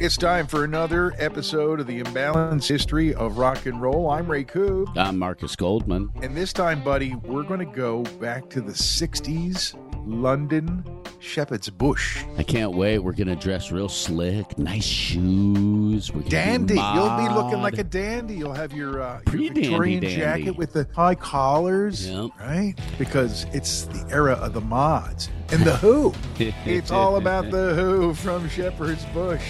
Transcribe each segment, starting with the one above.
It's time for another episode of the Imbalanced History of Rock and Roll. I'm Ray Koob. I'm Marcus Goldman. And this time, buddy, we're going to go back to the 60s, London, Shepherd's Bush. I can't wait. We're to dress real slick, nice shoes. We're Dandy. You'll be looking like a dandy. You'll have your, uh, your Victorian dandy. jacket with the high collars, Yep. right? Because it's the era of the mods. And the Who. it's all about the Who from Shepherd's Bush.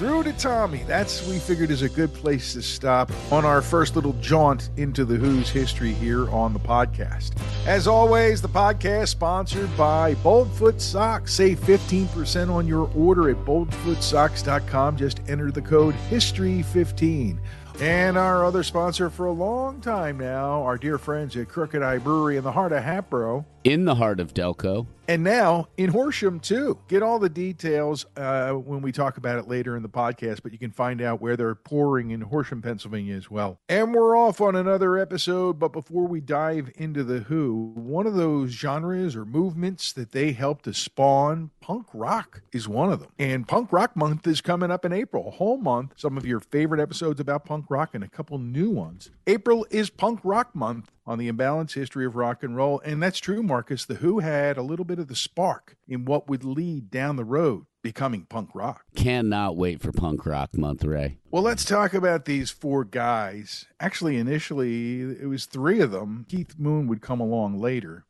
Through to Tommy. That's we figured is a good place to stop on our first little jaunt into the Who's history here on the podcast. As always, the podcast sponsored by Boldfoot Socks. Save 15% on your order at boldfootsocks.com. Just enter the code HISTORY15. And our other sponsor for a long time now, our dear friends at Crooked Eye Brewery in the heart of Hatboro. In the heart of Delco. And now in Horsham, too. Get all the details uh, when we talk about it later in the podcast, but you can find out where they're pouring in Horsham, Pennsylvania as well. And we're off on another episode, but before we dive into The Who, one of those genres or movements that they helped to spawn, punk rock is one of them. And Punk Rock Month is coming up in April, a whole month. Some of your favorite episodes about punk rock and a couple new ones. April is Punk Rock Month on the imbalanced history of rock and roll. And that's true, Marcus. The Who had a little bit of the spark in what would lead down the road becoming punk rock. Cannot wait for Punk Rock Month, Ray. Well, let's talk about these four guys. Actually, initially, it was three of them. Keith Moon would come along later.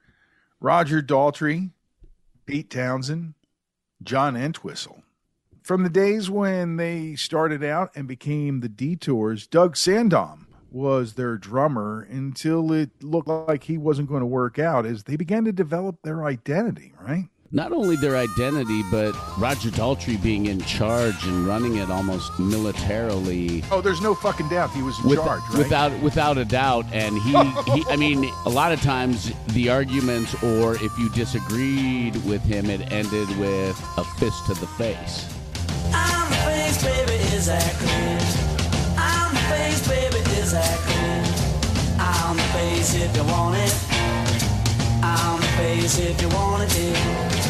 Roger Daltrey, Pete Townshend, John Entwistle. From the days when they started out and became the Detours, Doug Sandom was their drummer until it looked like he wasn't going to work out as they began to develop their identity, right? Not only their identity, but Roger Daltrey being in charge and running it almost militarily. Oh, there's no fucking doubt he was in With- charge, right? Without without a doubt, and he, he, I mean, a lot of times the arguments, or if you disagreed with him, it ended with a fist to the face. If you want it. I'm the face if you want it, yeah.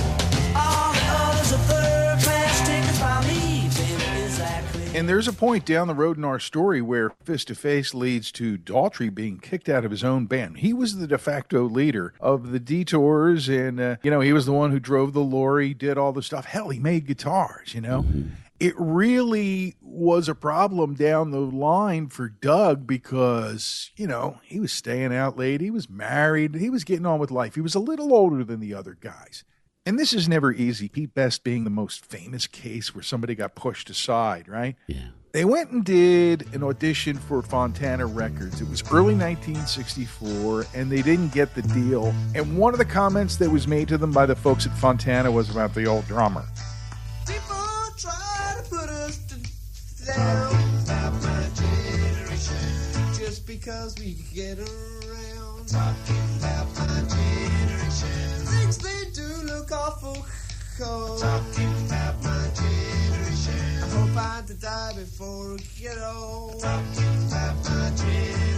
And there's a point down the road in our story where Fist to Face leads to Daltrey being kicked out of his own band. He was the de facto leader of the Detours, and, uh, you know, he was the one who drove the lorry, did all the stuff. Hell, he made guitars, you know? It really was a problem down the line for Doug because, you know, he was staying out late, he was married, he was getting on with life. He was a little older than the other guys. And this is never easy. Pete Best being the most famous case where somebody got pushed aside, right? Yeah. They went and did an audition for Fontana Records. It was early 1964, and they didn't get the deal. And one of the comments that was made to them by the folks at Fontana was about the old drummer. People try to put us to down about my generation just because we get around talking about my generation. Awful cold. Talking about my generation. I hope I to die before I get old. Talking about my generation.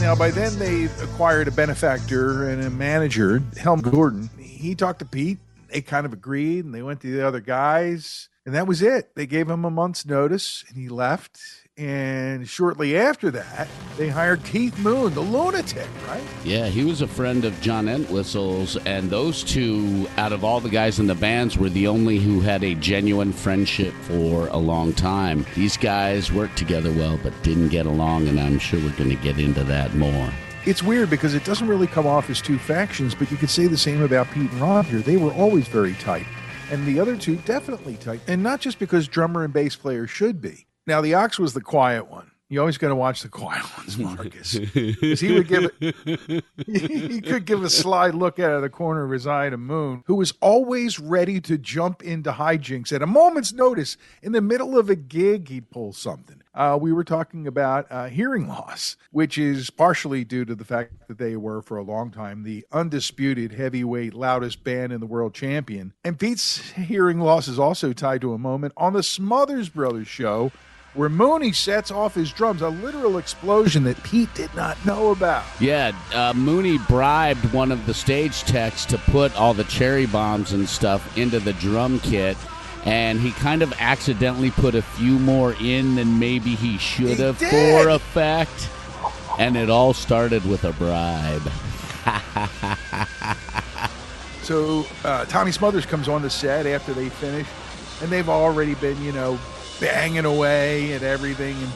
Now, by then, they acquired a benefactor and a manager, Helm Gordon. He talked to Pete. they kind of agreed and they went to the other guys. And that was it. They gave him a month's notice and he left. And shortly after that, they hired Keith Moon, the lunatic, right? Yeah, he was a friend of John Entwistle's, and those two, out of all the guys in the bands, were the only who had a genuine friendship for a long time. These guys worked together well, but didn't get along, and I'm sure we're going to get into that more. It's weird because it doesn't really come off as two factions, but you could say the same about Pete and Roger. They were always very tight. And the other two definitely tight. And not just because drummer and bass player should be. Now, the Ox was the quiet one. You always got to watch the quiet ones, Marcus, because he would give it. he could give a sly look out of the corner of his eye to Moon, who was always ready to jump into hijinks at a moment's notice. In the middle of a gig, he'd pull something. Uh, we were talking about uh, hearing loss, which is partially due to the fact that they were, for a long time, the undisputed heavyweight, loudest band in the world champion. And Pete's hearing loss is also tied to a moment on the Smothers Brothers show where Mooney sets off his drums, a literal explosion that Pete did not know about. Yeah, uh, Mooney bribed one of the stage techs to put all the cherry bombs and stuff into the drum kit. And he kind of accidentally put a few more in than maybe he should have for effect. And it all started with a bribe. So uh, Tommy Smothers comes on the set after they finish, and they've already been, you know, banging away at everything. And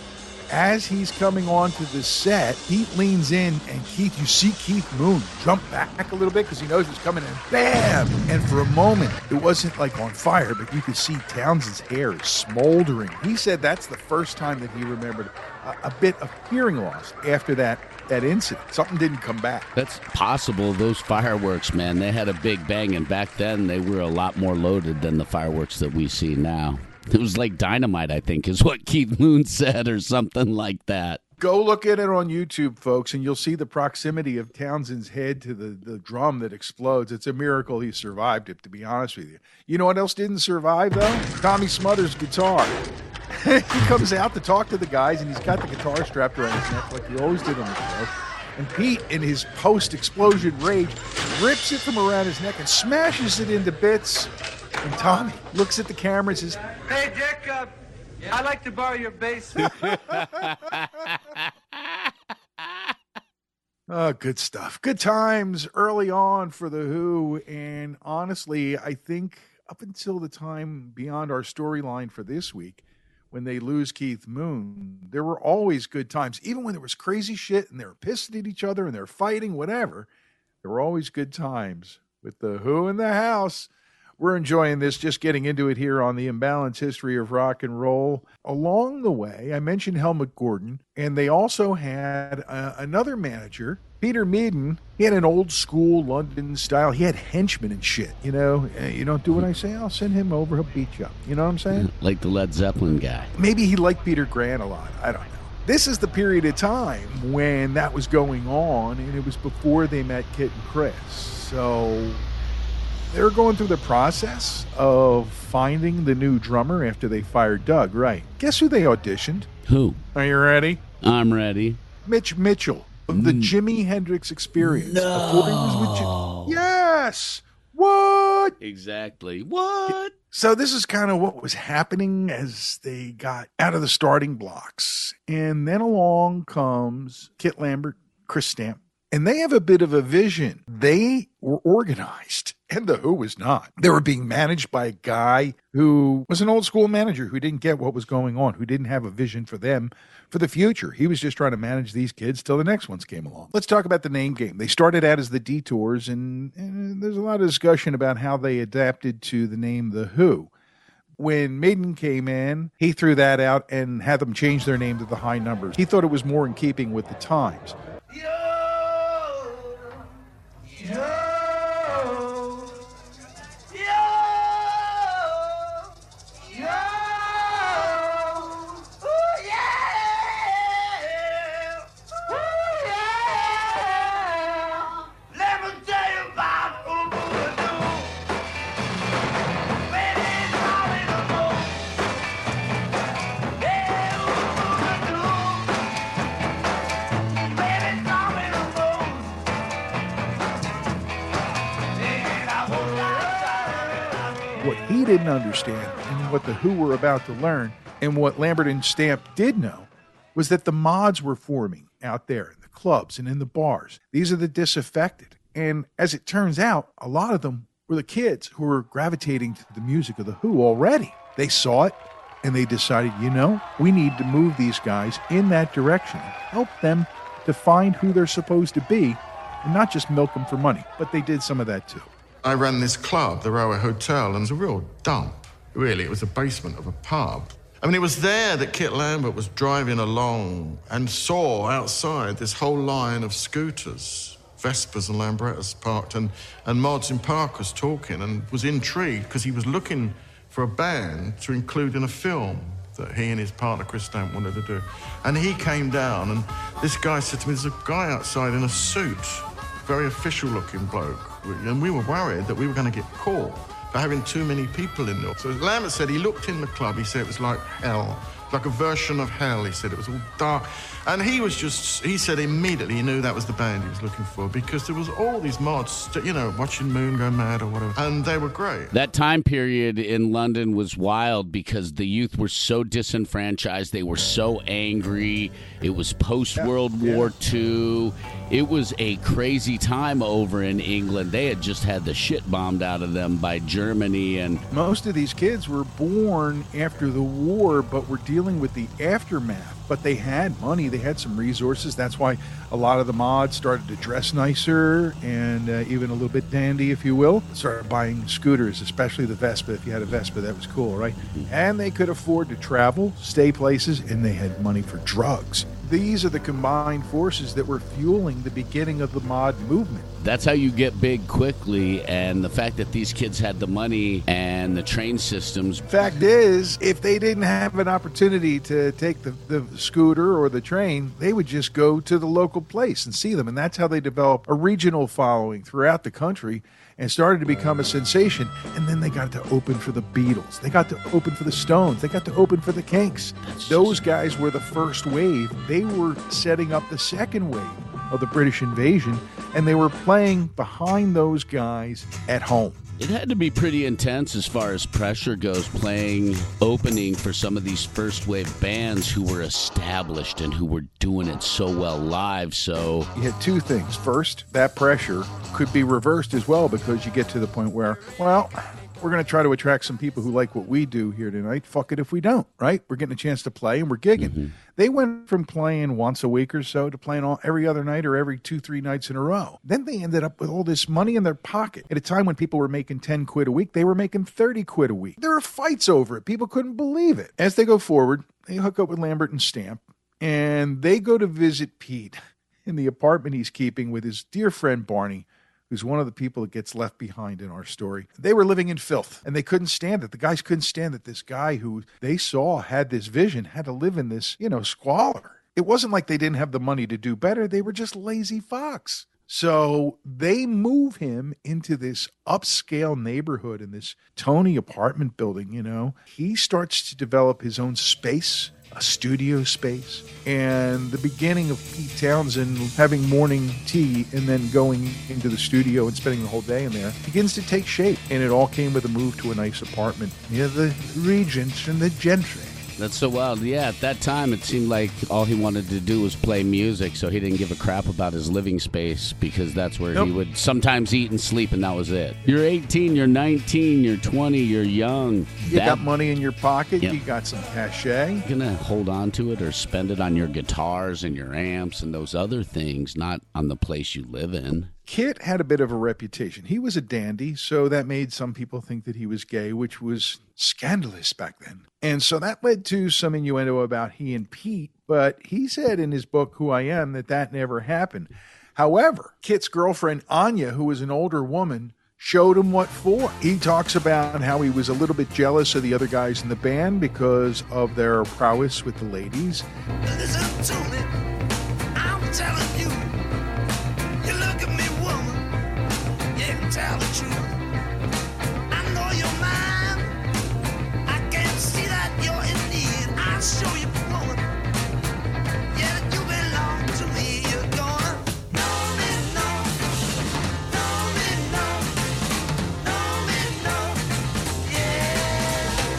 as he's coming onto the set, Pete leans in, and Keith, you see Keith Moon jump back a little bit because he knows he's coming, and bam! And for a moment, it wasn't like on fire, but you could see Townshend's hair is smoldering. He said that's the first time that he remembered a, a bit of hearing loss after that that incident. Something didn't come back. That's possible. Those fireworks, man, they had a big bang, and back then they were a lot more loaded than the fireworks that we see now. It was like dynamite, I think, is what Keith Moon said, or something like that. Go look at it on YouTube, folks, and you'll see the proximity of Townshend's head to the, the drum that explodes. It's a miracle he survived it, to be honest with you. You know what else didn't survive, though? Tommy Smothers' guitar. he comes out to talk to the guys, and he's got the guitar strapped around his neck like he always did on the show. And Pete, in his post explosion rage, rips it from around his neck and smashes it into bits. And Tommy looks at the camera and says, Hey, Dick, uh, I'd like to borrow your bass. Oh, good stuff. Good times early on for The Who. And honestly, I think up until the time beyond our storyline for this week, when they lose Keith Moon, there were always good times. Even when there was crazy shit and they were pissed at each other and they're fighting, whatever, there were always good times with The Who in the house. We're enjoying this, just getting into it here on the Imbalance History of Rock and Roll. Along the way, I mentioned Helmut Gordon, and they also had uh, another manager, Peter Meaden. He had an old school London style. He had henchmen and shit. You know, Uh, you don't do what I say, I'll send him over. He'll beat you up. You know what I'm saying? Like the Led Zeppelin guy. Maybe he liked Peter Grant a lot. I don't know. This is the period of time when that was going on, and it was before they met Kit and Chris. So they're going through the process of finding the new drummer after they fired Doug, right? Guess who they auditioned? Who? Are you ready? I'm ready. Mitch Mitchell of the mm. Jimi Hendrix Experience. Before he was with Ji- yes. What? Exactly. What? So this is kind of what was happening as they got out of the starting blocks. And then along comes Kit Lambert, Chris Stamp, and they have a bit of a vision. They were organized, and the Who was not. They were being managed by a guy who was an old school manager who didn't get what was going on, who didn't have a vision for them for the future. He was just trying to manage these kids till the next ones came along. Let's talk about the name game. They started out as the Detours, and, and there's a lot of discussion about how they adapted to the name The Who when Meaden came in, he threw that out and had them change their name to the High Numbers. He thought it was more in keeping with the times. Didn't understand and what the Who were about to learn, and what Lambert and Stamp did know, was that the mods were forming out there in the clubs and in the bars. These are the disaffected. And as it turns out, a lot of them were the kids who were gravitating to the music of the Who already. They saw it and they decided, you know, we need to move these guys in that direction, help them to find who they're supposed to be, and not just milk them for money. But they did some of that too. I ran this club, the Railway Hotel, and it was a real dump. Really, it was the basement of a pub. I mean, it was there that Kit Lambert was driving along and saw outside this whole line of scooters, Vespas and Lambrettas parked, and, and Martin Park was talking and was intrigued because he was looking for a band to include in a film that he and his partner Chris Stamp wanted to do. And he came down, and this guy said to me, There's a guy outside in a suit, very official looking bloke. And we were worried that we were going to get caught for having too many people in there. So Lambert said he looked in the club, he said it was like hell. Like a version of hell, he said. It was all dark. And he was just, he said immediately he knew that was the band he was looking for because there was all these mods, you know, watching Moon go mad or whatever. And they were great. That time period in London was wild because the youth were so disenfranchised. They were so angry. It was post World War II. It was a crazy time over in England. They had just had the shit bombed out of them by Germany and Most of these kids were born after the war, but were dealing with the aftermath. But they had money, they had some resources. That's why a lot of the mods started to dress nicer and uh, even a little bit dandy, if you will. Started buying scooters, especially the Vespa. If you had a Vespa, that was cool, right? And they could afford to travel, stay places, and they had money for drugs. These are the combined forces that were fueling the beginning of the mod movement. That's how you get big quickly. And the fact that these kids had the money and the train systems. Fact is, if they didn't have an opportunity to take the, the scooter or the train, they would just go to the local place and see them. And that's how they developed a regional following throughout the country and started to become a sensation. And then they got to open for the Beatles. They got to open for the Stones. They got to open for the Kinks. Those guys were the first wave. They were setting up the second wave of the British invasion, and they were playing behind those guys at home. It had to be pretty intense as far as pressure goes, playing opening for some of these first wave bands who were established and who were doing it so well live. So you had two things. First, that pressure could be reversed as well because you get to the point where, well, we're going to try to attract some people who like what we do here tonight. Fuck it if we don't, right? We're getting a chance to play and we're gigging. Mm-hmm. They went from playing once a week or so to playing all, every other night or every two, three nights in a row. Then they ended up with all this money in their pocket. At a time when people were making 10 quid a week, they were making 30 quid a week. There were fights over it. People couldn't believe it. As they go forward, they hook up with Lambert and Stamp and they go to visit Pete in the apartment he's keeping with his dear friend Barney who's one of the people that gets left behind in our story. They were living in filth and they couldn't stand it. The guys couldn't stand that this guy who they saw had this vision had to live in this, you know, squalor. It wasn't like they didn't have the money to do better, they were just lazy fucks. So they move him into this upscale neighborhood in this Tony apartment building, you know. He starts to develop his own space a studio space, and the beginning of Pete Townshend having morning tea and then going into the studio and spending the whole day in there begins to take shape. And it all came with a move to a nice apartment near the Regents and the Gentry. That's so wild. Yeah, at that time, it seemed like all he wanted to do was play music, so he didn't give a crap about his living space because that's where Nope. he would sometimes eat and sleep, and that was it. You're 18, you're 19, you're 20, you're young. You That- got money in your pocket, Yep. you got some cachet. You're gonna hold on to it or spend it on your guitars and your amps and those other things, not on the place you live in. Kit had a bit of a reputation. He was a dandy, so that made some people think that he was gay, which was scandalous back then. And so that led to some innuendo about he and Pete, but he said in his book, Who I Am, that that never happened. However, Kit's girlfriend, Anya, who was an older woman, showed him what for. He talks about how he was a little bit jealous of the other guys in the band because of their prowess with the ladies. Listen to me. I'm telling you. Tell the truth. I know you're mine. I can see that you're in need. I'll show you, woman. Yeah, you belong to me. You're gonna know me, know. Know me, know. Know me, know. Yeah.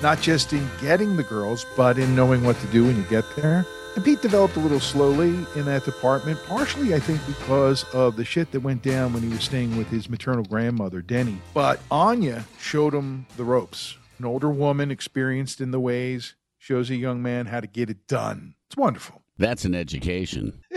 not just in getting the girls, but in knowing what to do when you get there. And Pete developed a little slowly in that department, partially, I think, because of the shit that went down when he was staying with his maternal grandmother, Denny. But Anya showed him the ropes. An older woman, experienced in the ways, shows a young man how to get it done. It's wonderful. That's an education.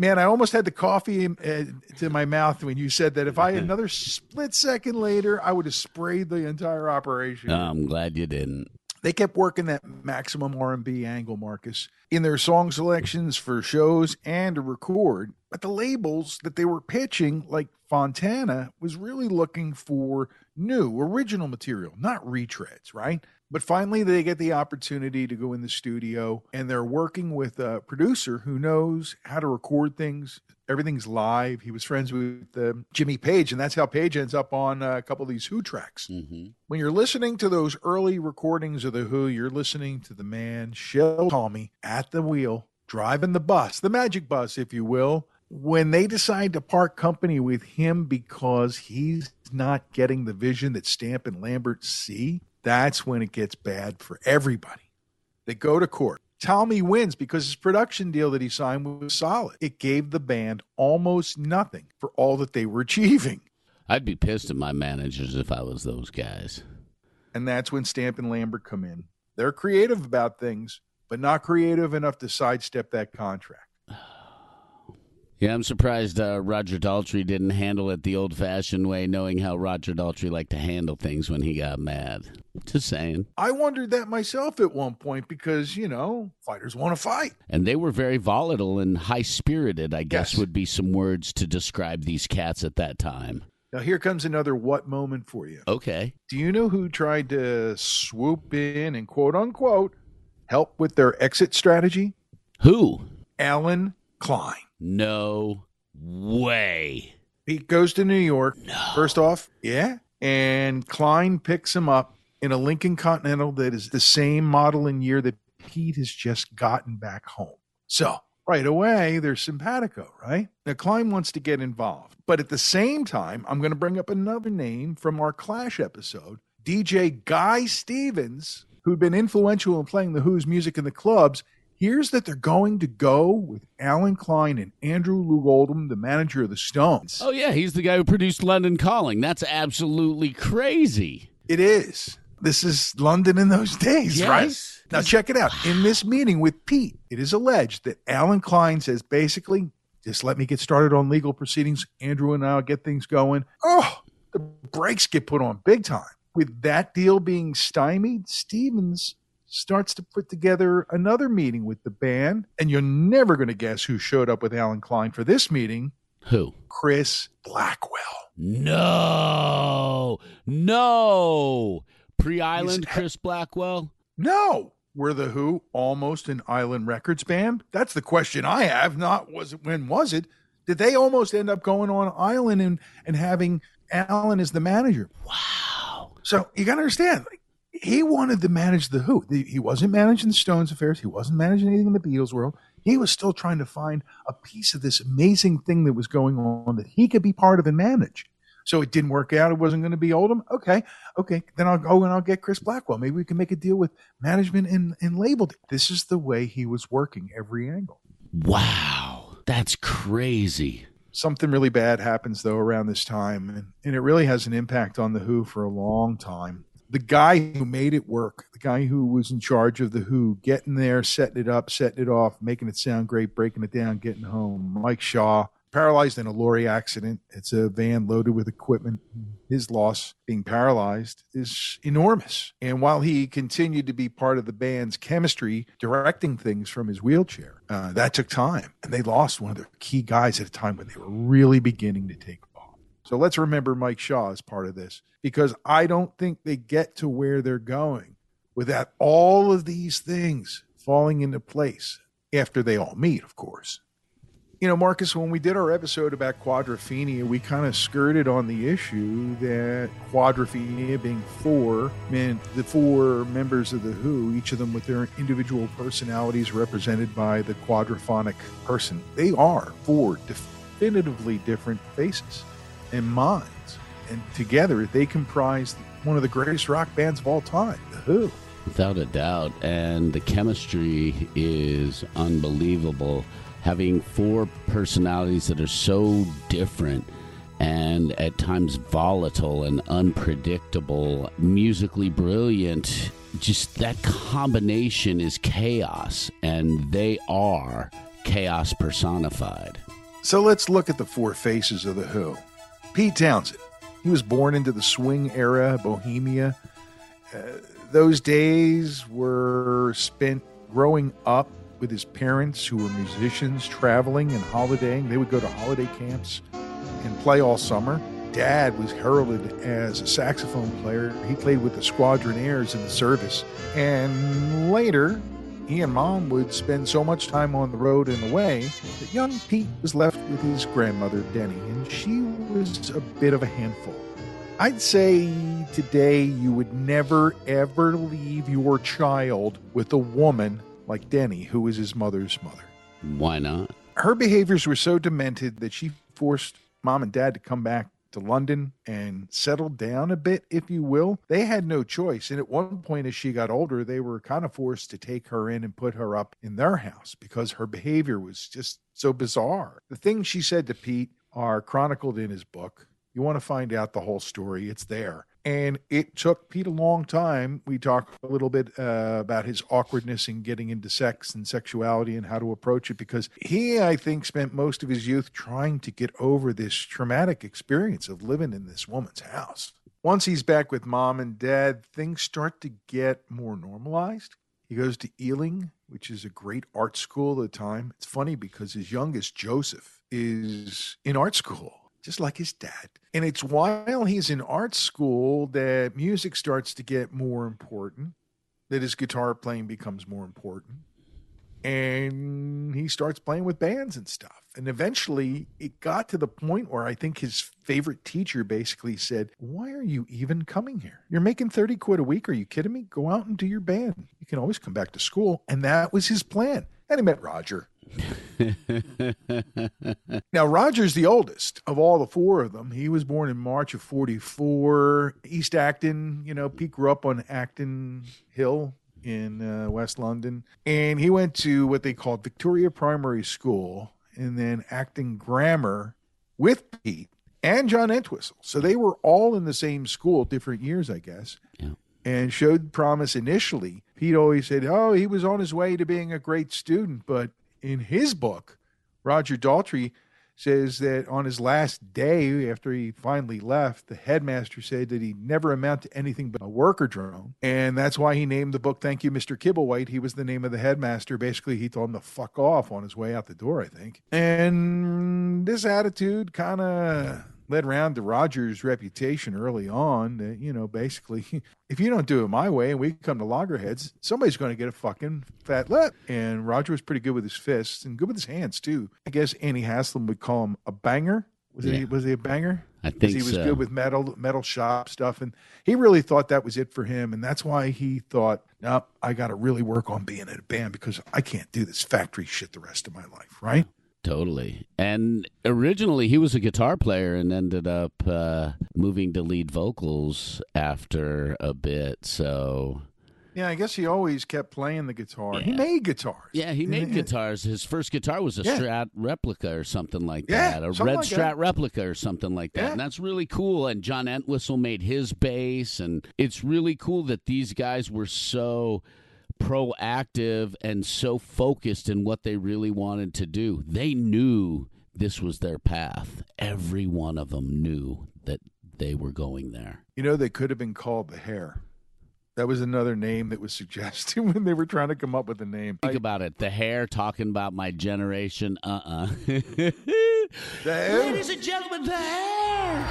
Man, I almost had the coffee uh, to my mouth when you said that if I another split second later, I would have sprayed the entire operation. I'm glad you didn't. They kept working that maximum R&B angle, Marcus, in their song selections for shows and to record. But the labels that they were pitching, like Fontana, was really looking for new, original material, not retreads, right? But finally, they get the opportunity to go in the studio, and they're working with a producer who knows how to record things. Everything's live. He was friends with uh, Jimmy Page, and that's how Page ends up on uh, a couple of these Who tracks. Mm-hmm. When you're listening to those early recordings of the Who, you're listening to the man Shel Talmy at the wheel, driving the bus, the magic bus, if you will. When they decide to part company with him because he's not getting the vision that Stamp and Lambert see, that's when it gets bad for everybody. They go to court. Talmy wins because his production deal that he signed was solid. It gave the band almost nothing for all that they were achieving. I'd be pissed at my managers if I was those guys. And that's when Stamp and Lambert come in. They're creative about things, but not creative enough to sidestep that contract. Yeah, I'm surprised uh, Roger Daltrey didn't handle it the old fashioned way, knowing how Roger Daltrey liked to handle things when he got mad. Just saying. I wondered that myself at one point because, you know, fighters want to fight. And they were very volatile and high spirited, I guess Yes. would be some words to describe these cats at that time. Now, here comes another what moment for you. Okay. Do you know who tried to swoop in and quote unquote help with their exit strategy? Who? Allen Klein. No way. He goes to New York. First off, yeah. And Klein picks him up in a Lincoln Continental that is the same model and year that Pete has just gotten back home. So right away, there's simpatico, right? Now, Klein wants to get involved. But at the same time, I'm going to bring up another name from our Clash episode DJ Guy Stevens, who'd been influential in playing The Who's music in the clubs. Here's that they're going to go with Allen Klein and Andrew Loog Oldham, the manager of the Stones. Oh, yeah, he's the guy who produced London Calling. That's absolutely crazy. It is. This is London in those days, Yes. right? Now, check it out. In this meeting with Pete, it is alleged that Allen Klein says basically, just let me get started on legal proceedings. Andrew and I'll get things going. Oh, the brakes get put on big time. With that deal being stymied, Stevens starts to put together another meeting with the band. And you're never going to guess who showed up with Allen Klein for this meeting Who? Chris Blackwell. No. No. Pre Island Chris Blackwell? No. Were the Who almost an Island Records band? That's the question I have. Not was it when was it? Did they almost end up going on Island and, and having Allen as the manager? Wow. So you got to understand, like, he wanted to manage the Who. He wasn't managing the Stones affairs. He wasn't managing anything in the Beatles world. He was still trying to find a piece of this amazing thing that was going on that he could be part of and manage. So it didn't work out. It wasn't going to be Oldham. Okay, okay. Then I'll go and I'll get Chris Blackwell. Maybe we can make a deal with management and, and labeled it. This is the way he was working every angle. Wow. That's crazy. Something really bad happens though around this time, and, and it really has an impact on the Who for a long time. The guy who made it work, the guy who was in charge of the Who, getting there, setting it up, setting it off, making it sound great, breaking it down, getting home. Mike Shaw, paralyzed in a lorry accident. It's a van loaded with equipment. His loss, being paralyzed, is enormous. And while he continued to be part of the band's chemistry, directing things from his wheelchair, uh, that took time. And they lost one of their key guys at a time when they were really beginning to take. So let's remember Mike Shaw as part of this because I don't think they get to where they're going without all of these things falling into place after they all meet, of course. You know, Marcus, when we did our episode about quadrophenia, we kind of skirted on the issue that quadrophenia being four meant the four members of the Who, each of them with their individual personalities represented by the quadraphonic person. They are four definitively different faces and minds. And together, they comprise one of the greatest rock bands of all time, The Who. Without a doubt. And the chemistry is unbelievable. Having four personalities that are so different and at times volatile and unpredictable, musically brilliant. Just that combination is chaos, and they are chaos personified. So let's look at the four faces of The Who. Pete Townshend. He was born into the swing era, Bohemia. Uh, those days were spent growing up with his parents, who were musicians, traveling and holidaying. They would go to holiday camps and play all summer. Dad was heralded as a saxophone player. He played with the Squadronaires in the service. And later, he and mom would spend so much time on the road and away that young Pete was left with his grandmother, Denny, and she was a bit of a handful. I'd say today you would never ever leave your child with a woman like Denny, who was his mother's mother. Why not? Her behaviors were so demented that she forced mom and dad to come back to London and settled down a bit, if you will. They had no choice. And at one point, as she got older, they were kind of forced to take her in and put her up in their house because her behavior was just so bizarre. The things she said to Pete are chronicled in his book. You want to find out the whole story, it's there. And it took Pete a long time. We talk a little bit uh, about his awkwardness in getting into sex and sexuality and how to approach it because he, I think, spent most of his youth trying to get over this traumatic experience of living in this woman's house. Once he's back with mom and dad, things start to get more normalized. He goes to Ealing, which is a great art school at the time. It's funny because his youngest, Joseph, is in art school just like his dad. And it's while he's in art school that music starts to get more important, that his guitar playing becomes more important. And he starts playing with bands and stuff. And eventually it got to the point where I think his favorite teacher basically said, Why are you even coming here? You're making 30 quid a week. Are you kidding me? Go out and do your band. You can always come back to school. And that was his plan. And he met Roger. now, Roger's the oldest of all the four of them. He was born in March of 44. East Acton, you know, Pete grew up on Acton Hill in uh, West London. And he went to what they called Victoria Primary School and then Acton Grammar with Pete and John Entwistle. So they were all in the same school, different years, I guess. Yeah. And showed promise initially. Pete always said, oh, he was on his way to being a great student, but in his book, Roger Daltrey says that on his last day after he finally left, the headmaster said that he never amounted to anything but a worker drone. And that's why he named the book Thank You, Mr. Kibblewhite. He was the name of the headmaster. Basically, he told him to fuck off on his way out the door, I think. And this attitude kind of led around to Roger's reputation early on that, you know, basically, if you don't do it my way and we come to loggerheads, somebody's going to get a fucking fat lip. And Roger was pretty good with his fists and good with his hands, too. I guess Annie Haslam would call him a banger. Was, Yeah. he, was he a banger? I think he was so. good with metal metal shop stuff and he really thought that was it for him and that's why he thought nope i got to really work on being in a band because i can't do this factory shit the rest of my life right Totally. And originally he was a guitar player and ended up uh, moving to lead vocals after a bit. So, yeah i guess he always kept playing the guitar he made guitars yeah, he made guitars. His first guitar was a Yeah. Strat replica or something like Yeah, that, a red like Strat that. replica or something like that. Yeah. And that's really cool. And John Entwistle made his bass. And it's really cool that these guys were so proactive and so focused in what they really wanted to do. They knew this was their path. Every one of them knew that they were going there. you know they could have been called the hair that was another name that was suggested when they were trying to come up with a name Think about it. The hair talking about my generation. Uh uh The hair? Ladies and gentlemen, the hair.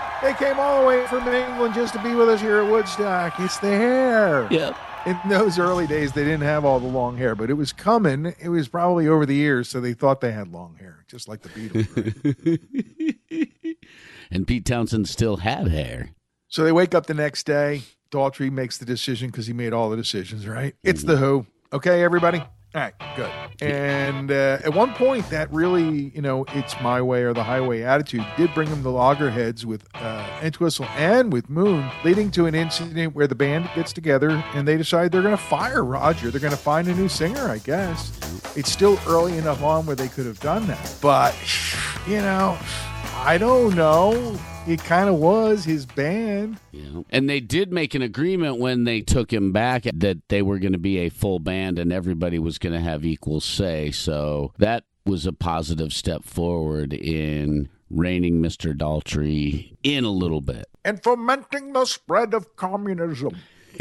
they came all the way from england just to be with us here at woodstock. It's the hair Yep. in those early days they didn't have all the long hair but it was coming. It was probably over the years so they thought they had long hair just like the beatles right? and Pete Townshend still had hair. so they wake up the next day. Daltrey makes the decision because he made all the decisions right? It's the mm-hmm. who. Okay everybody All right, good. And uh, at one point, that really, you know, it's my way or the highway attitude did bring him the loggerheads with uh, Entwistle and with Moon, leading to an incident where the band gets together and they decide they're going to fire Roger. They're going to find a new singer, I guess. It's still early enough on where they could have done that. But, you know, I don't know. It kind of was his band. Yeah. And they did make an agreement when they took him back that they were going to be a full band and everybody was going to have equal say. So that was a positive step forward in reining Mr. Daltrey in a little bit. And fomenting the spread of communism.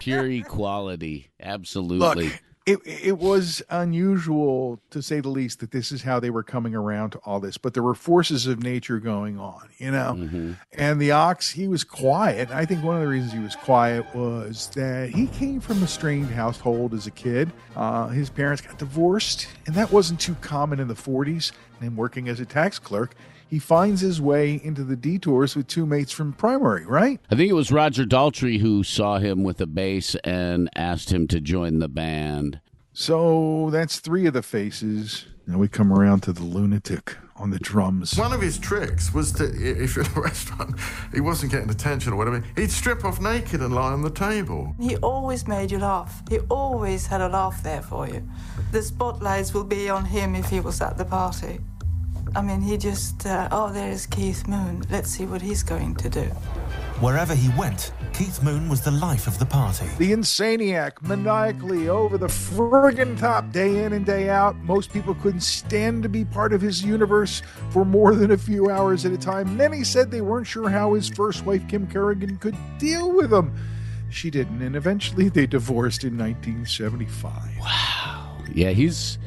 Pure equality. Absolutely. Look, it, it was unusual to say the least that this is how they were coming around to all this, but there were forces of nature going on, you know. And the ox, he was quiet. I think one of the reasons he was quiet was that he came from a strained household as a kid. Uh, his parents got divorced, and that wasn't too common in the 40s. And working as a tax clerk, he finds his way into the detours with two mates from primary, right? I think it was Roger Daltrey who saw him with a bass and asked him to join the band. So that's three of the faces. Now we come around to the lunatic on the drums. One of his tricks was to, if you're in a restaurant, he wasn't getting attention or whatever, he'd strip off naked and lie on the table. He always made you laugh. He always had a laugh there for you. The spotlights will be on him if he was at the party. I mean, he just, uh, oh, there is Keith Moon. Let's see what he's going to do. Wherever he went, Keith Moon was the life of the party. The insaniac, maniacally over the friggin' top, day in and day out. Most people couldn't stand to be part of his universe for more than a few hours at a time. Many said they weren't sure how his first wife, Kim Kerrigan, could deal with him. She didn't, and eventually they divorced in 1975. Wow. Yeah, he's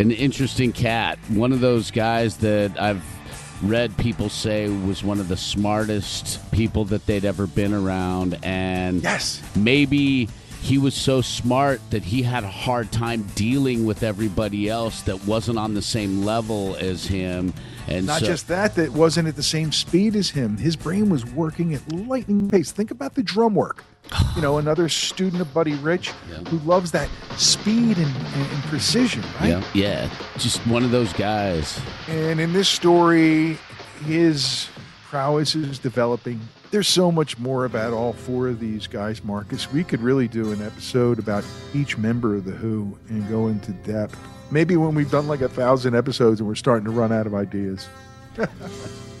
an interesting cat. One of those guys that I've read people say was one of the smartest people that they'd ever been around. And Yes. maybe he was so smart that he had a hard time dealing with everybody else that wasn't on the same level as him. And Not so, just that, that wasn't at the same speed as him. His brain was working at lightning pace. Think about the drum work. You know, another student of Buddy Rich who loves that speed and, and, and precision, right? yeah, yeah, just one of those guys. And in this story, his prowess is developing. There's so much more about all four of these guys, Marcus. We could really do an episode about each member of The Who and go into depth. Maybe when we've done like a thousand episodes and we're starting to run out of ideas.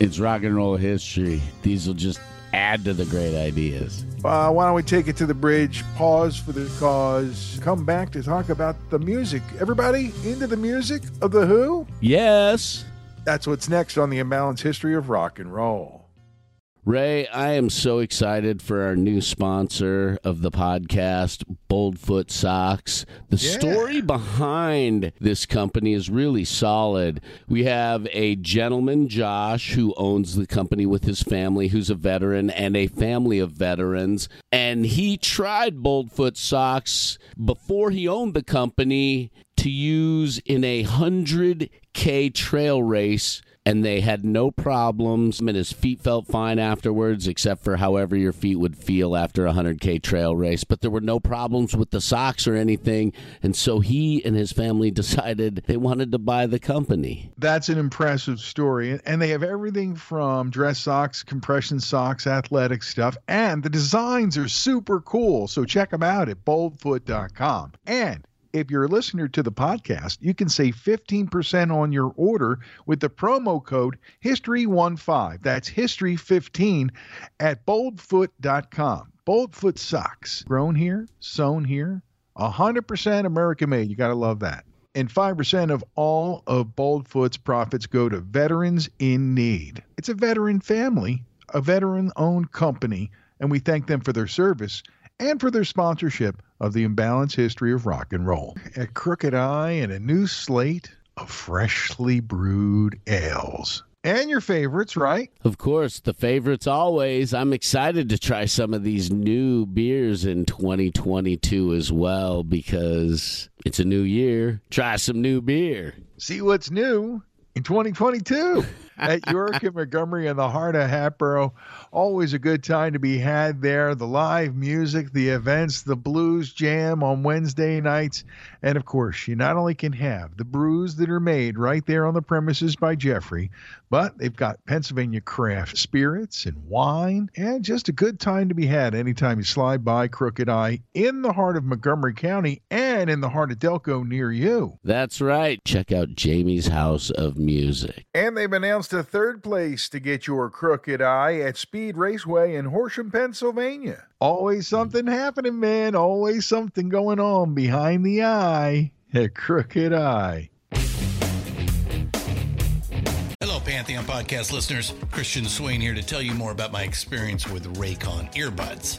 It's rock and roll history. These will just add to the great ideas. Uh, why don't we take it to the bridge, pause for the cause, come back to talk about the music. Everybody into the music of The Who? Yes. That's what's next on the Imbalanced History of Rock and Roll. Ray, I am so excited for our new sponsor of the podcast, Boldfoot Socks. The Yeah. story behind this company is really solid. We have a gentleman, Josh, who owns the company with his family, who's a veteran and a family of veterans. And he tried Boldfoot Socks before he owned the company to use in a 100K trail race and they had no problems. And his feet felt fine afterwards, except for however your feet would feel after a 100K trail race. But there were no problems with the socks or anything. And so he and his family decided they wanted to buy the company. That's an impressive story. And they have everything from dress socks, compression socks, athletic stuff, and the designs are super cool. So check them out at boldfoot.com. And if you're a listener to the podcast, you can save 15% on your order with the promo code HISTORY15. That's HISTORY15 at boldfoot.com. Boldfoot socks, grown here, sewn here, 100% American made. You got to love that. And 5% of all of Boldfoot's profits go to veterans in need. It's a veteran family, a veteran owned company, and we thank them for their service and for their sponsorship of the imbalanced history of rock and roll. A crooked eye and a new slate of freshly brewed ales. And your favorites, right? Of course, the favorites always. I'm excited to try some of these new beers in 2022 as well because it's a new year. Try some new beer. See what's new in 2022. at York and Montgomery in the heart of Hatboro. Always a good time to be had there. The live music, the events, the blues jam on Wednesday nights. And of course, you not only can have the brews that are made right there on the premises by Jeffrey, but they've got Pennsylvania craft spirits and wine, and just a good time to be had anytime you slide by Crooked Eye in the heart of Montgomery County and in the heart of Delco near you. That's right. Check out Jamie's House of Music. And they've announced a third place to get your Crooked Eye at Speed Raceway in Horsham, Pennsylvania. Always something happening, man. Always something going on behind the eye at Crooked Eye. Hello, Pantheon podcast listeners. Christian Swain here to tell you more about my experience with Raycon earbuds.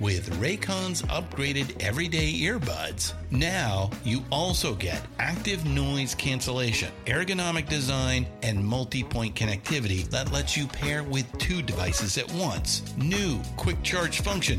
With Raycon's upgraded everyday earbuds, now you also get active noise cancellation, ergonomic design, and multi point connectivity that lets you pair with two devices at once. New quick charge function,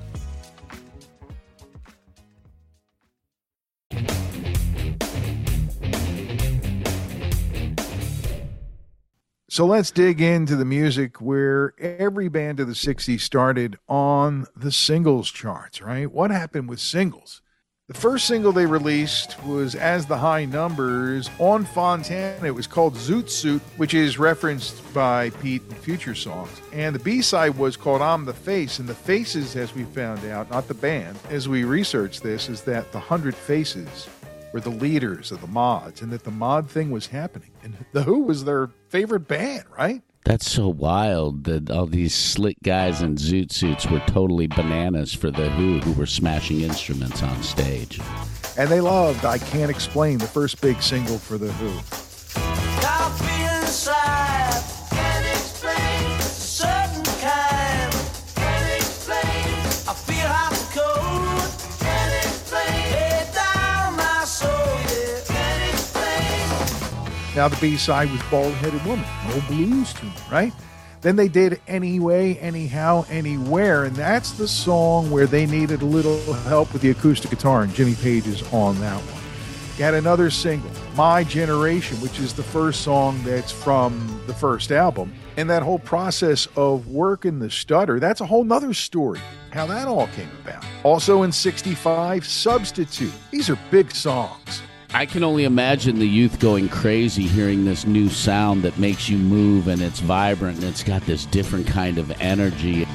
So let's dig into the music where every band of the 60s started on the singles charts, right? What happened with singles? The first single they released was As the High Numbers on Fontana. It was called Zoot Suit, which is referenced by Pete in future songs. And the B side was called I'm the Face. And the Faces, as we found out, not the band, as we researched this, is that the Hundred Faces were the leaders of the mods and that the mod thing was happening. And The Who was their favorite band, right? That's so wild that all these slick guys in zoot suits were totally bananas for the Who, who were smashing instruments on stage. And they loved I Can't Explain, the first big single for The Who. Now the B side was Bald Headed Woman, no blues tune, right? Then they did Anyway, Anyhow, Anywhere, and that's the song where they needed a little help with the acoustic guitar, and Jimmy Page is on that one. You had another single, My Generation, which is the first song that's from the first album. And that whole process of working the stutter, that's a whole nother story, how that all came about. Also in 65, Substitute. These are big songs. I can only imagine the youth going crazy hearing this new sound that makes you move and it's vibrant and it's got this different kind of energy.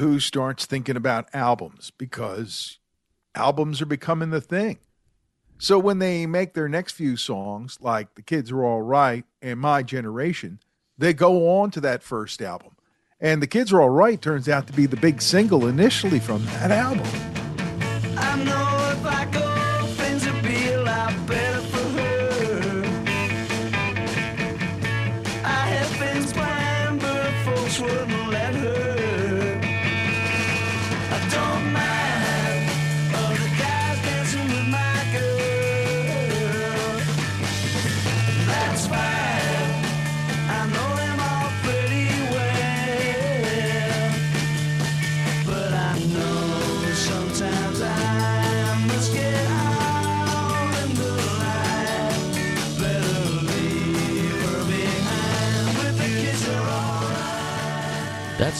Who starts thinking about albums because albums are becoming the thing. So when they make their next few songs, like The Kids Are All Right and My Generation, they go on to that first album. And The Kids Are All Right turns out to be the big single initially from that album.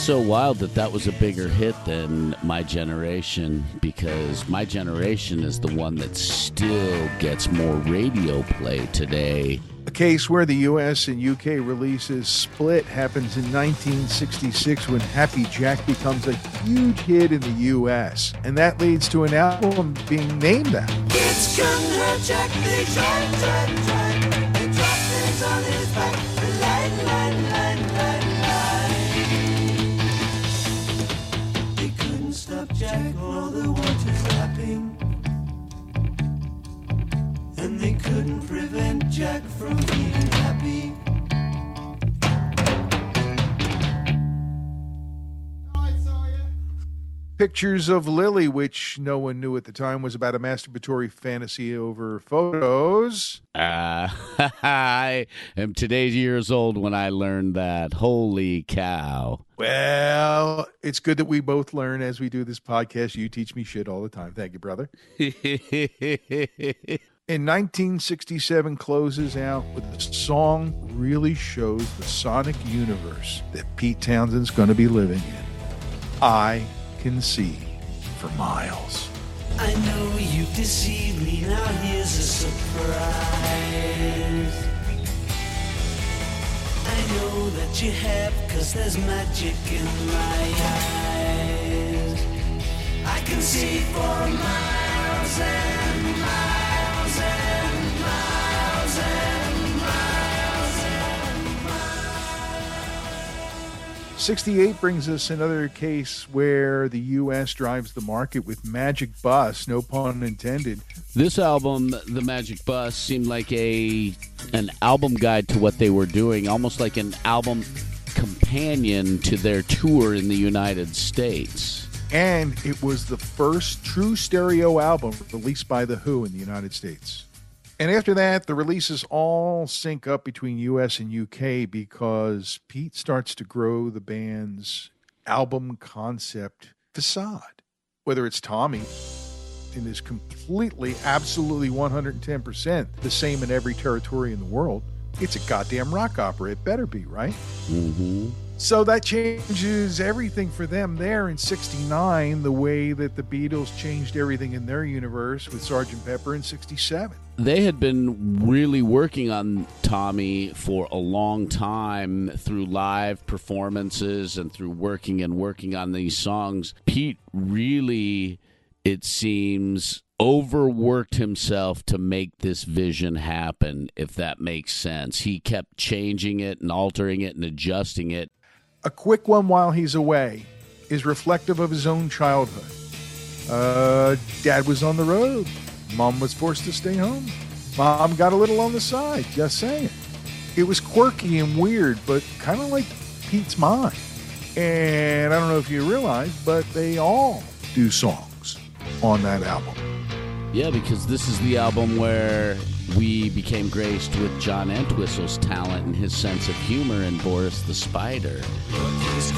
So wild that that was a bigger hit than My Generation because My Generation is the one that still gets more radio play today. A case where the US and UK releases split happens in 1966 when Happy Jack becomes a huge hit in the US. And that leads to an album being named that. It's couldn't hurt Jack. They tried, tried, tried. They dropped couldn't prevent Jack from being happy. Pictures of Lily, which no one knew at the time was about a masturbatory fantasy over photos. Uh, I am today's years old when I learned that. Holy cow. Well, it's good that we both learn as we do this podcast. You teach me shit all the time. Thank you, brother. In 1967 closes out with a song really shows the sonic universe that Pete Townshend's going to be living in. I can see for miles. I know you deceived me, now here's a surprise. I know that you have, cause there's magic in my eyes. I can see for miles 68 brings us another case where the U.S. drives the market with Magic Bus, no pun intended. This album, The Magic Bus, seemed like a an album guide to what they were doing, almost like an album companion to their tour in the United States. And it was the first true stereo album released by The Who in the United States. And after that, the releases all sync up between US and UK because Pete starts to grow the band's album concept facade. Whether it's Tommy, and is completely, absolutely 110% the same in every territory in the world, it's a goddamn rock opera. It better be, right? Mm-hmm. So that changes everything for them there in 69, the way that the Beatles changed everything in their universe with Sgt. Pepper in 67. They had been really working on Tommy for a long time through live performances and through working and working on these songs. Pete really, it seems, overworked himself to make this vision happen, if that makes sense. He kept changing it and altering it and adjusting it. A quick one while he's away is reflective of his own childhood. Uh, Dad was on the road. Mom was forced to stay home. Mom got a little on the side, just saying. It was quirky and weird, but kind of like Pete's mind. And I don't know if you realize, but they all do songs on that album. Yeah, because this is the album where we became graced with John Entwistle's talent and his sense of humor and Boris the Spider. He's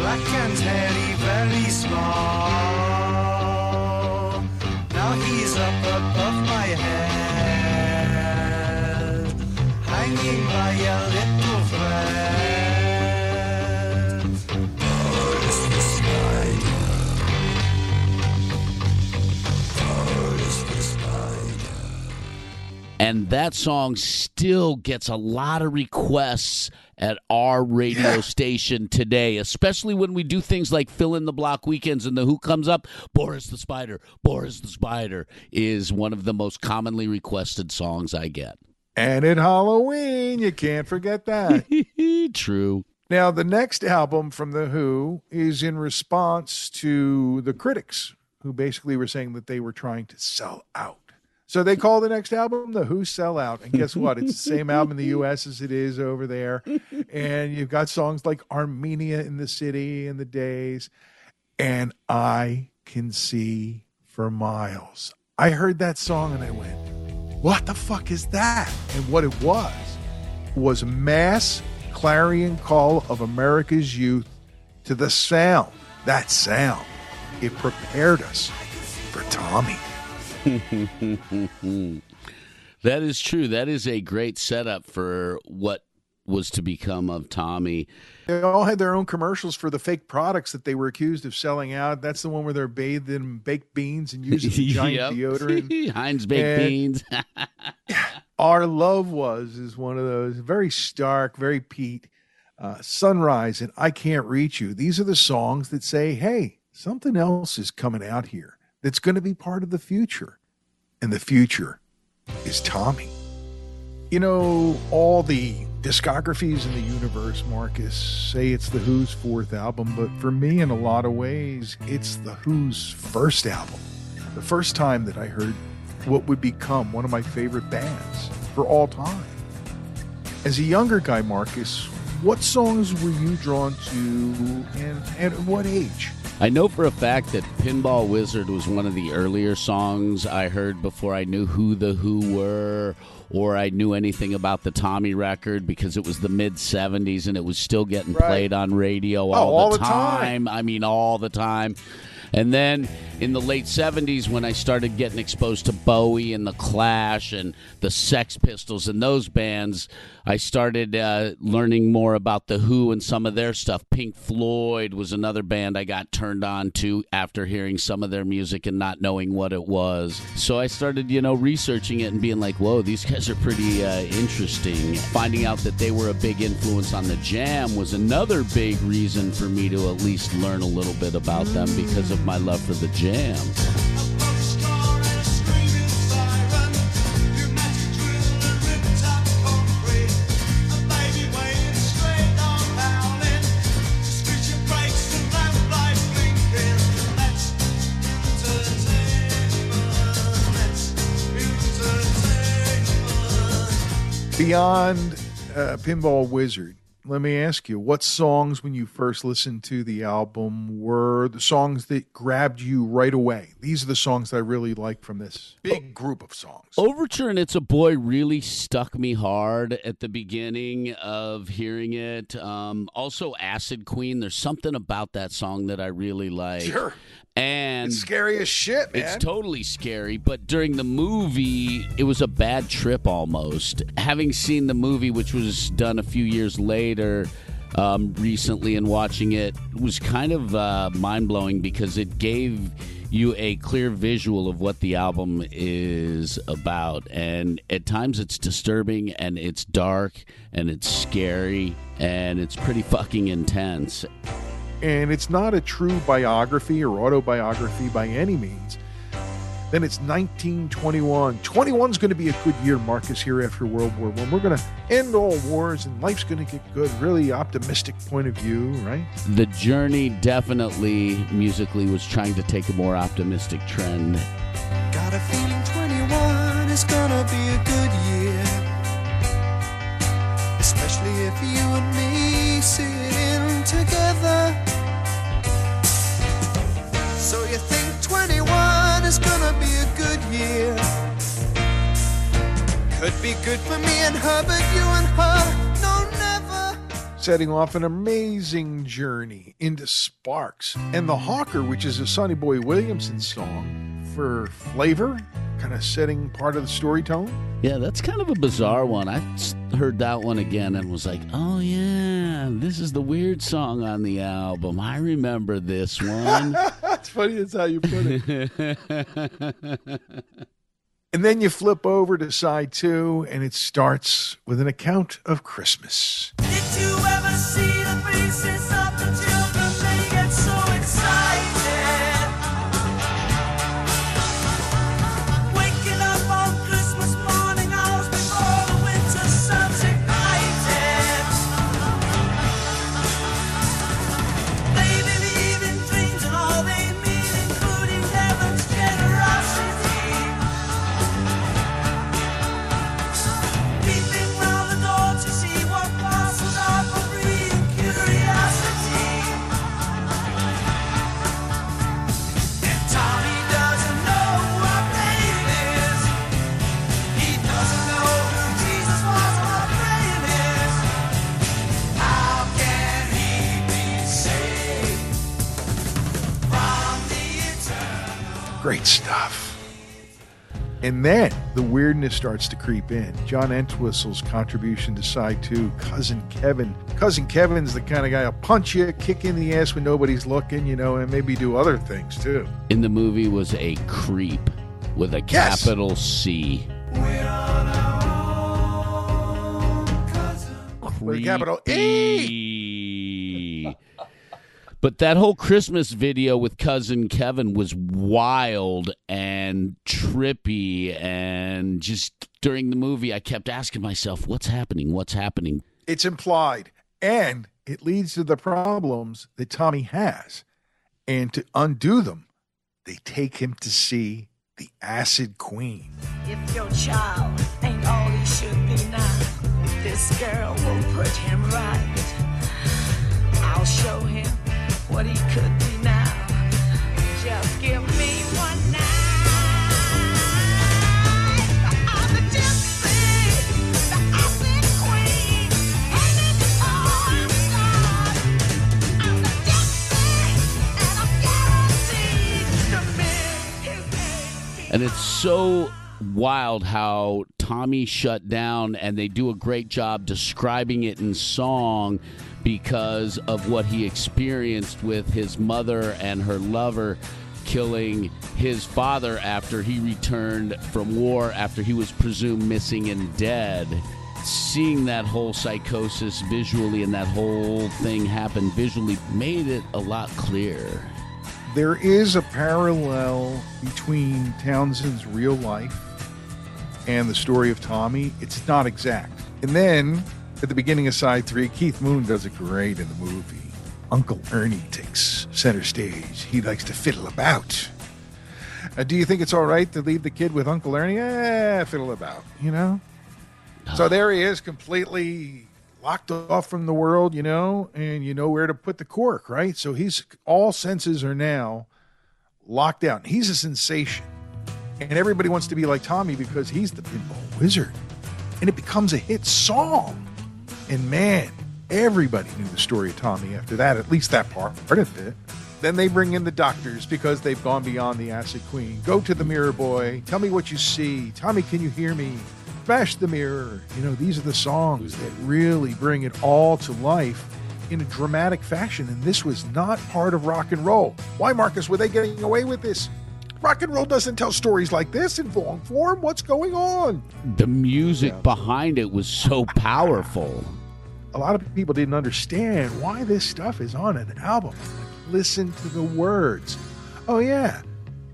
Black and hairy, very small. Now he's up above my head, hanging by a little thread. And that song still gets a lot of requests at our radio station today, especially when we do things like fill in the block weekends and the Who comes up. Boris the Spider, Boris the Spider is one of the most commonly requested songs I get. And at Halloween, you can't forget that. True. Now, the next album from The Who is in response to the critics who basically were saying that they were trying to sell out. So they call the next album The Who Sell Out. And guess what? It's the same album in the US as it is over there. And you've got songs like Armenia in the City and the Days. And I can see for miles. I heard that song and I went, what the fuck is that? And what it was was mass clarion call of America's youth to the sound. That sound. It prepared us for Tommy. that is true. That is a great setup for what was to become of Tommy. They all had their own commercials for the fake products that they were accused of selling out. That's the one where they're bathed in baked beans and using giant Yep. deodorant. Heinz baked And beans. Our Love Was is one of those very stark, very Pete. Uh, Sunrise and I Can't Reach You. These are the songs that say, hey, something else is coming out here that's going to be part of the future. And the future is Tommy. You know, all the discographies in the universe, Marcus, say it's The Who's fourth album, but for me, in a lot of ways, it's The Who's first album. The first time that I heard what would become one of my favorite bands for all time. As a younger guy, Marcus, what songs were you drawn to and, at what age? I know for a fact that Pinball Wizard was one of the earlier songs I heard before I knew who the Who were or I knew anything about the Tommy record because it was the mid 70s and it was still getting Right. played on radio Oh, all, all the, the time. time. I mean, all the time. And then in the late 70s, when I started getting exposed to Bowie and The Clash and the Sex Pistols and those bands, I started uh, learning more about The Who and some of their stuff. Pink Floyd was another band I got turned on to after hearing some of their music and not knowing what it was. So I started, you know, researching it and being like, whoa, these guys are pretty uh, interesting. Finding out that they were a big influence on The Jam was another big reason for me to at least learn a little bit about them because of my love for The Jam. Beyond uh, Pinball Wizard, let me ask you, what songs, when you first listened to the album, were the songs that grabbed you right away? These are the songs that I really like from this big group of songs. Overture and It's a Boy really stuck me hard at the beginning of hearing it. Um, also, Acid Queen, there's something about that song that I really like. Sure. And It's scary as shit, man. It's totally scary, but during the movie, it was a bad trip almost. Having seen the movie, which was done a few years later, um, recently, and watching it was kind of uh, mind blowing because it gave you a clear visual of what the album is about. And at times it's disturbing and it's dark and it's scary and it's pretty fucking intense. And it's not a true biography or autobiography by any means, then it's 1921. 21 is going to be a good year, Marcus, here after World War One. We're going to end all wars and life's going to get good. Really optimistic point of view, right? The journey definitely musically was trying to take a more optimistic trend. Got a feeling 21 is gonna be a good year. 21 is gonna be a good year. Could be good for me and her, but you and her, no, never. Setting off an amazing journey into Sparks and The Hawker, which is a Sonny Boy Williamson song for flavor, kind of setting part of the story tone. Yeah, that's kind of a bizarre one. I heard that one again and was like, oh, yeah, this is the weird song on the album. I remember this one. That's funny, that's how you put it. And then you flip over to side two, and it starts with an account of Christmas. Did you ever see Great stuff. And then the weirdness starts to creep in. John Entwistle's contribution to side two, Cousin Kevin. Cousin Kevin's the kind of guy who'll punch you, kick in the ass when nobody's looking, you know, and maybe do other things too. In the movie was a creep with a Yes. capital C. Own, With a capital E. But that whole Christmas video with cousin Kevin was wild and trippy and just during the movie I kept asking myself, what's happening? What's happening? It's implied. And it leads to the problems that Tommy has. And to undo them, they take him to see the Acid Queen. If your child ain't all he should be now, this girl will put him right. I'll show him what he could be now. Just give me one night. And it's so wild how Tommy shut down and they do a great job describing it in song because of what he experienced with his mother and her lover killing his father after he returned from war after he was presumed missing and dead. Seeing that whole psychosis visually and that whole thing happen visually made it a lot clearer. There is a parallel between Townshend's real life and the story of Tommy. It's not exact. And then at the beginning of side three, Keith Moon does it great in the movie. Uncle Ernie takes center stage. He likes to fiddle about. Uh, do you think it's all right to leave the kid with Uncle Ernie? Eh, fiddle about, you know? So there he is, completely locked off from the world, you know, and you know where to put the cork, right? So he's all senses are now locked out. He's a sensation. And everybody wants to be like Tommy because he's the pinball wizard. And it becomes a hit song. And man, everybody knew the story of Tommy after that, at least that part part of it. Then they bring in the doctors because they've gone beyond the acid queen. Go to the mirror boy. Tell me what you see. Tommy, can you hear me? Smash the mirror. You know, these are the songs that really bring it all to life in a dramatic fashion. And this was not part of rock and roll. Why, Marcus, were they getting away with this? Rock and roll doesn't tell stories like this in long form. What's going on? The music behind it was so powerful. A lot of people didn't understand why this stuff is on an album. Listen to the words. Oh yeah,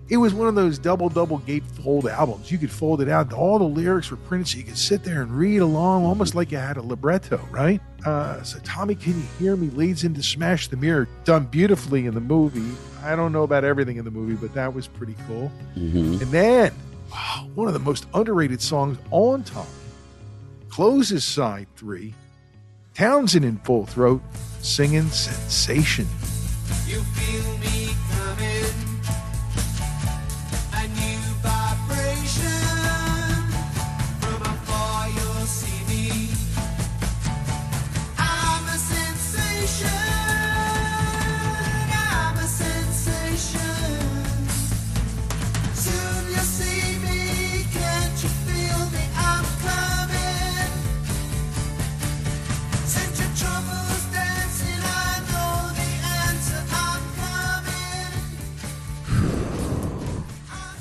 it was one of those double double gatefold albums. You could fold it out. All the lyrics were printed, so you could sit there and read along, almost like you had a libretto, right? Uh, so Tommy, can you hear me? Leads into Smash the Mirror, done beautifully in the movie. I don't know about everything in the movie, but that was pretty cool. Mhm. And then, wow, one of the most underrated songs on Tommy closes side three. Townshend in full throat singing Sensation.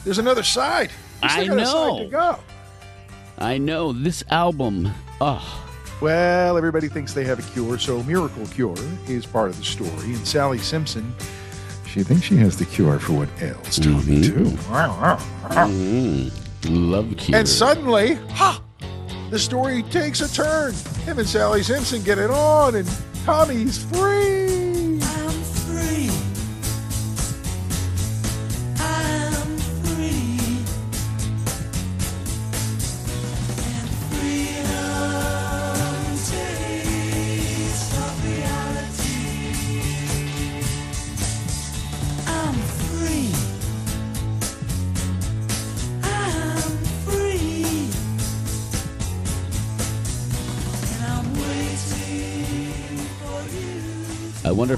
There's another side. I know. to go. I know this album. Oh, Well, everybody thinks they have a cure, so Miracle Cure is part of the story. And Sally Simpson, she thinks she has the cure for what ails Tommy, too. mm, love cure. And suddenly, ha! The story takes a turn. Him and Sally Simpson get it on, and Tommy's free.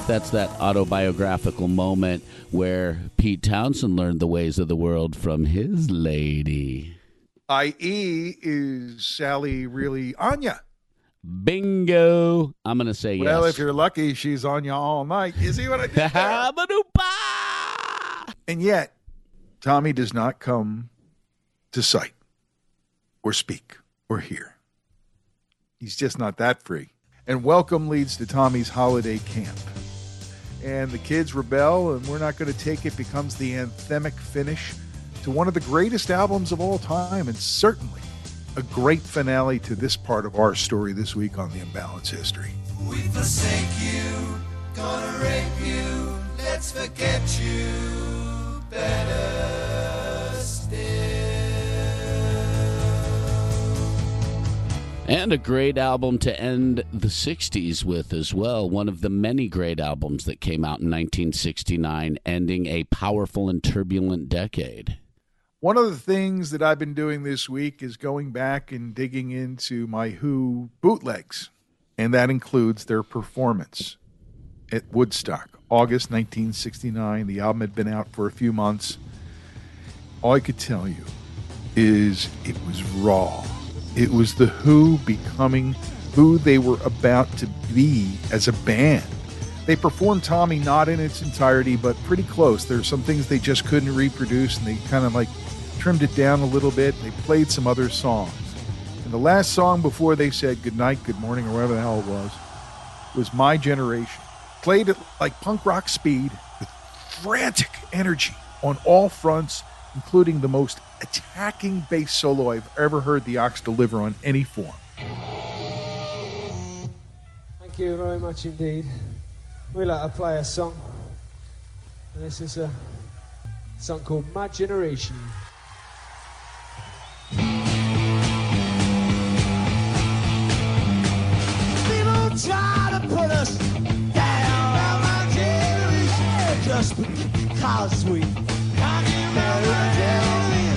That's that autobiographical moment where Pete Townshend learned the ways of the world from his lady. I.e., is Sally really Anya? Bingo. I'm going to say Well, yes. Well, if you're lucky, she's Anya all night. You see what I did! And yet, Tommy does not come to sight or speak or hear. He's just not that free. And welcome leads to Tommy's holiday camp. And the kids rebel, and we're not going to take it becomes the anthemic finish to one of the greatest albums of all time, and certainly a great finale to this part of our story this week on the Imbalance History. We forsake you, gonna rape you, let's forget you. Better And a great album to end the 60s with as well. One of the many great albums that came out in 1969, ending a powerful and turbulent decade. One of the things that I've been doing this week is going back and digging into my Who bootlegs, and that includes their performance at Woodstock, August 1969. The album had been out for a few months. All I could tell you is it was raw. It was the Who becoming who they were about to be as a band. They performed Tommy not in its entirety, but pretty close. There There's some things they just couldn't reproduce, and they kind of like trimmed it down a little bit. They played some other songs. And the last song before they said good night, good morning, or whatever the hell it was, was My Generation. Played at like punk rock speed with frantic energy on all fronts, including the most attacking bass solo I've ever heard the Ox deliver on any form. Thank you very much indeed. We like to play a song. And this is a song called My Generation. People try to put us down. My generation, just because we things they do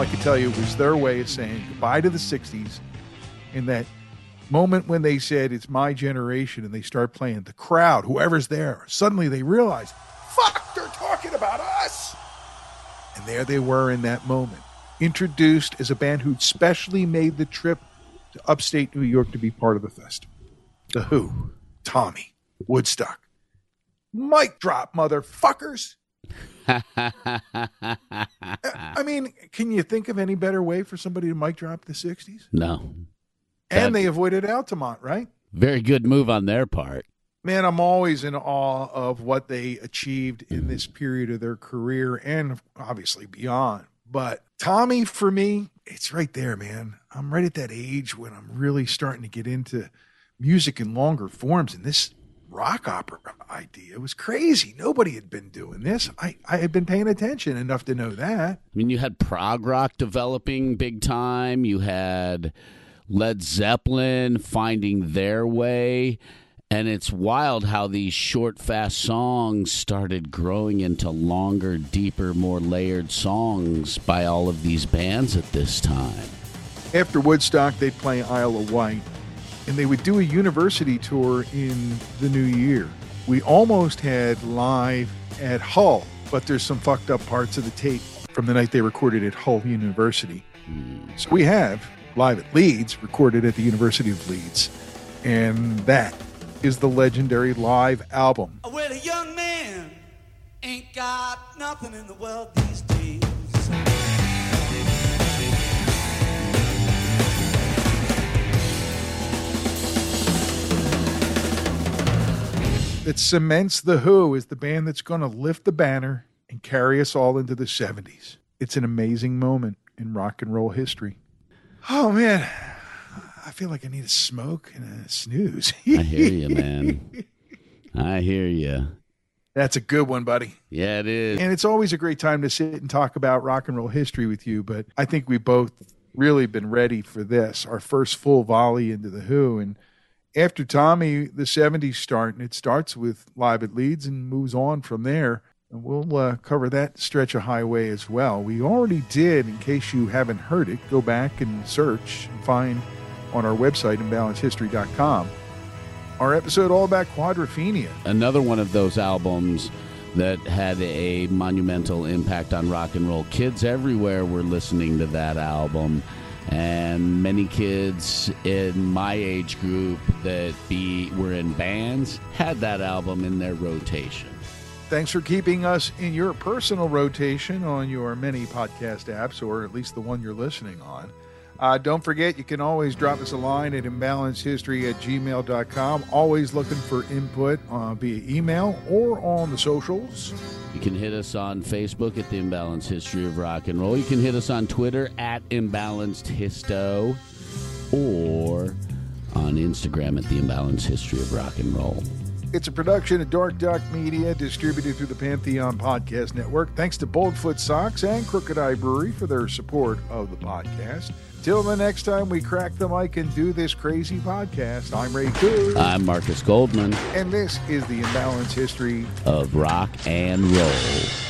I could tell you was their way of saying goodbye to the 60s in that moment when they said, It's my generation, and they start playing the crowd, whoever's there, suddenly they realize, Fuck, they're talking about us. And there they were in that moment, introduced as a band who'd specially made the trip to upstate New York to be part of the festival. The Who, Tommy, Woodstock. Mic drop, motherfuckers. I mean, can you think of any better way for somebody to mic drop the 60s? No. And they avoided Altamont, right? Very good move on their part. Man, I'm always in awe of what they achieved in this period of their career and obviously beyond. But Tommy, for me, it's right there, man. I'm right at that age when I'm really starting to get into music in longer forms. And this rock opera idea. It was crazy. Nobody had been doing this. I, I had been paying attention enough to know that. I mean, you had prog rock developing big time. You had Led Zeppelin finding their way. And it's wild how these short, fast songs started growing into longer, deeper, more layered songs by all of these bands at this time. After Woodstock, they'd play Isle of Wight, and they would do a university tour in the new year. We almost had live at Hull, but there's some fucked up parts of the tape from the night they recorded at Hull University. So we have live at Leeds, recorded at the University of Leeds, and that is the legendary live album. Well, a young man ain't got nothing in the world that cements The Who as the band that's going to lift the banner and carry us all into the 70s. It's an amazing moment in rock and roll history. Oh, man. I feel like I need a smoke and a snooze. I hear you, man. I hear you. That's a good one, buddy. Yeah, it is. And it's always a great time to sit and talk about rock and roll history with you, but I think we both really been ready for this, our first full volley into The Who. And after Tommy, the 70s start, and it starts with Live at Leeds and moves on from there. And we'll uh, cover that stretch of highway as well. We already did, in case you haven't heard it, go back and search and find on our website, imbalancehistory.com, our episode all about Quadrophenia. Another one of those albums that had a monumental impact on rock and roll. Kids everywhere were listening to that album. And many kids in my age group that be were in bands had that album in their rotation. Thanks for keeping us in your personal rotation on your many podcast apps, or at least the one you're listening on. Uh, don't forget, you can always drop us a line at imbalancehistory at gmail.com. Always looking for input uh, via email or on the socials. You can hit us on Facebook at the Imbalanced History of Rock and Roll. You can hit us on Twitter at Imbalanced Histo or on Instagram at the Imbalanced History of Rock and Roll. It's a production of Dark Duck Media, distributed through the Pantheon Podcast Network. Thanks to Boldfoot Socks and Crooked Eye Brewery for their support of the podcast. Till the next time we crack the mic and do this crazy podcast, I'm Ray Coo. I'm Marcus Goldman And this is the Imbalance History. of Rock and Roll.